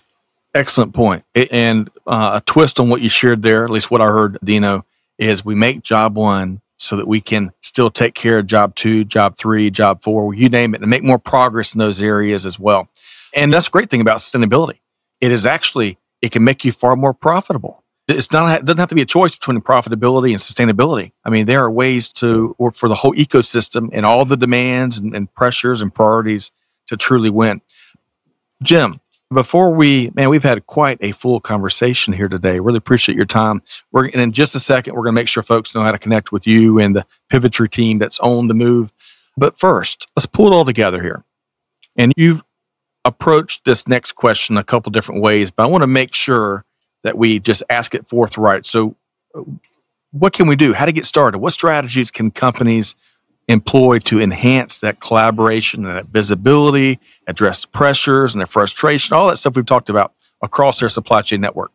Excellent point. And uh, a twist on what you shared there, at least what I heard, Dino, is we make job one so that we can still take care of job two, job three, job four, you name it, and make more progress in those areas as well. And that's a great thing about sustainability. It is actually, it can make you far more profitable. It's not, it doesn't have to be a choice between profitability and sustainability. I mean, there are ways to, or for the whole ecosystem and all the demands and, and pressures and priorities to truly win. Jim, before we, man, we've had quite a full conversation here today. Really appreciate your time. We're and in just a second, we're going to make sure folks know how to connect with you and the Pivotree team that's on the move. But first, let's pull it all together here. And you've approached this next question a couple different ways, but I want to make sure that we just ask it forthright. So, uh, what can we do? How to get started? What strategies can companies employ to enhance that collaboration and that visibility, address the pressures and the frustration, all that stuff we've talked about across their supply chain network?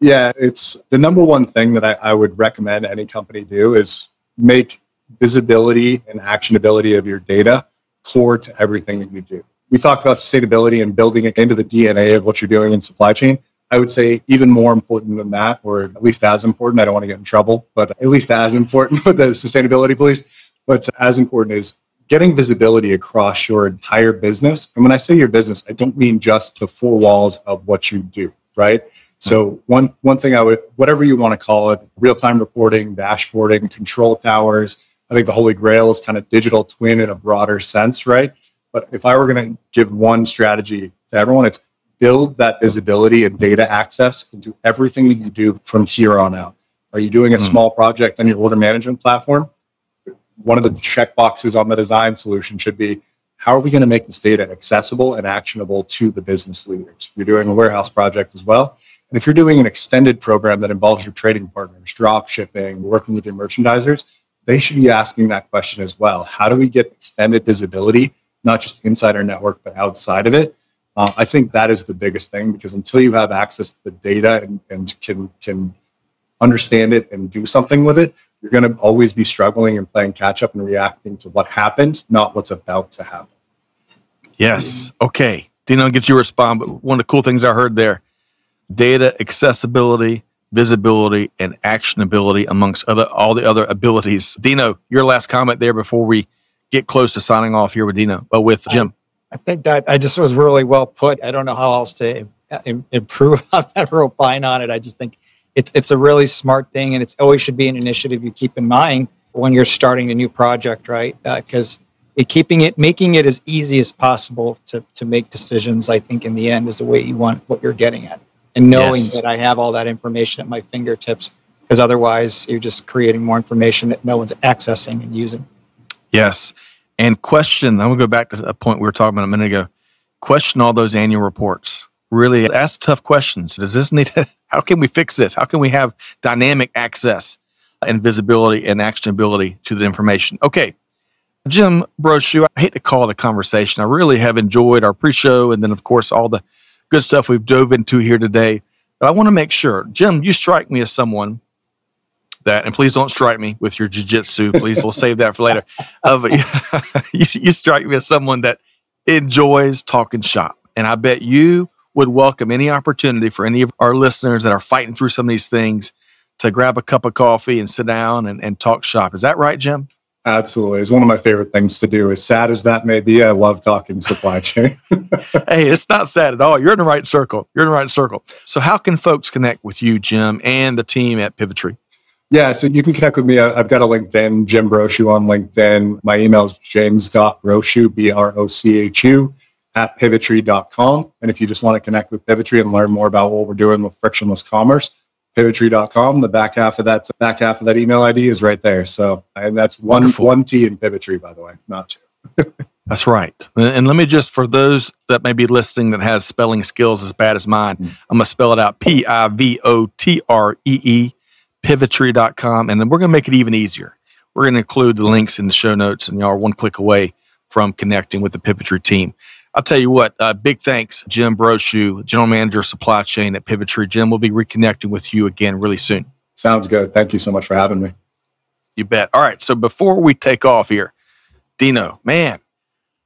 Yeah, it's the number one thing that I, I would recommend any company do is make visibility and actionability of your data core to everything that you do. We talked about sustainability and building it into the DNA of what you're doing in supply chain. I would say even more important than that, or at least as important. I don't want to get in trouble, but at least as important with the sustainability police but as important is getting visibility across your entire business. And when I say your business, I don't mean just the four walls of what you do, right? So mm-hmm. one one thing I would whatever you want to call it, real-time reporting, dashboarding, control towers. I think the holy grail is kind of digital twin in a broader sense, right? But if I were going to give one strategy to everyone, it's build that visibility and data access into everything that you do from here on out. Are you doing a mm. small project on your order management platform? one of the check boxes on the design solution should be how are we going to make this data accessible and actionable to the business leaders? You're doing a warehouse project as well. And if you're doing an extended program that involves your trading partners, drop shipping, working with your merchandisers, they should be asking that question as well. How do we get extended visibility, not just inside our network, but outside of it? Uh, I think that is the biggest thing because until you have access to the data and, and can, can understand it and do something with it, you're going to always be struggling and playing catch up and reacting to what happened, not what's about to happen. Yes. Okay. Dino, get you to respond. But one of the cool things I heard there data accessibility, visibility, and actionability amongst other all the other abilities. Dino, your last comment there before we get close to signing off here with Dino, but uh, with Jim. I, think that I just was really well put. I don't know how else to improve on that or opine on it. I just think it's it's a really smart thing, and it's always should be an initiative you keep in mind when you're starting a new project, right? Because uh, keeping it, making it as easy as possible to to make decisions, I think in the end is the way you want what you're getting at, and knowing yes. that I have all that information at my fingertips. Because otherwise, you're just creating more information that no one's accessing and using. Yes. And question, I'm to go back to a point we were talking about a minute ago. Question all those annual reports really ask tough questions. Does this need, how can we fix this? How can we have dynamic access and visibility and actionability to the information? Okay. Jim Brochu, I hate to call it a conversation. I really have enjoyed our pre show and then, of course, all the good stuff we've dove into here today. But I want to make sure, Jim, you strike me as someone that, and please don't strike me with your jujitsu. Please, we'll save that for later. Uh, you, you strike me as someone that enjoys talking shop. And I bet you would welcome any opportunity for any of our listeners that are fighting through some of these things to grab a cup of coffee and sit down and, and talk shop. Is that right, Jim? Absolutely. It's one of my favorite things to do. As sad as that may be, I love talking supply chain. hey, it's not sad at all. You're in the right circle. You're in the right circle. So, how can folks connect with you, Jim, and the team at Pivotree? Yeah, so you can connect with me. I've got a LinkedIn, Jim Brochu on LinkedIn. My email is james.brochu, B R O C H U, at pivotree.com. And if you just want to connect with Pivotree and learn more about what we're doing with frictionless commerce, pivotree.com. The back half of that back half of that email ID is right there. So and that's one Wonderful. one T in Pivotree, by the way, not two. that's right. And let me just for those that may be listening that has spelling skills as bad as mine, mm-hmm. I'm gonna spell it out P I V O T R E E, pivotree.com. And then we're gonna make it even easier. We're gonna include the links in the show notes, and y'all are one click away from connecting with the Pivotree team. I'll tell you what, uh, big thanks, Jim Brochu, General Manager Supply Chain at Pivotree. Jim, we'll be reconnecting with you again really soon. Sounds good. Thank you so much for having me. You bet. All right. So before we take off here, Dino, man,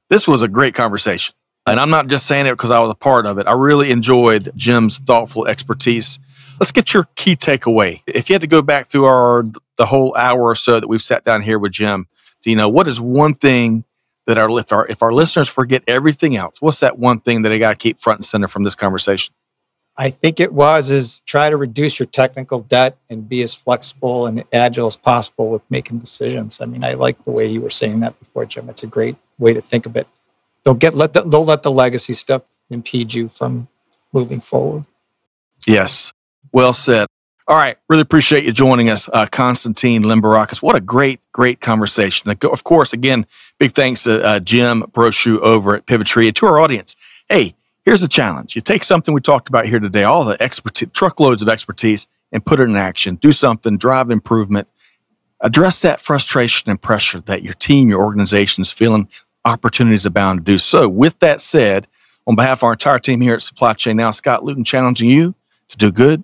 this was a great conversation. And I'm not just saying it because I was a part of it. I really enjoyed Jim's thoughtful expertise. Let's get your key takeaway. If you had to go back through our the whole hour or so that we've sat down here with Jim, do you know what is one thing that our if our if our listeners forget everything else, what's that one thing that they got to keep front and center from this conversation? I think it was is try to reduce your technical debt and be as flexible and agile as possible with making decisions. I mean, I like the way you were saying that before, Jim. It's a great way to think of it. Don't get let the, don't let the legacy stuff impede you from moving forward. Yes, well said. All right. Really appreciate you joining us, uh, Constantine Limberakis. What a great, great conversation. Of course, again, big thanks to uh, Jim Brochu over at Pivotree and to our audience. Hey, here's a challenge. You take something we talked about here today, all the expertise, truckloads of expertise, and put it in action. Do something, drive improvement, address that frustration and pressure that your team, your organization is feeling opportunities abound to do so. With that said, on behalf of our entire team here at Supply Chain Now, Scott Luton challenging you to do good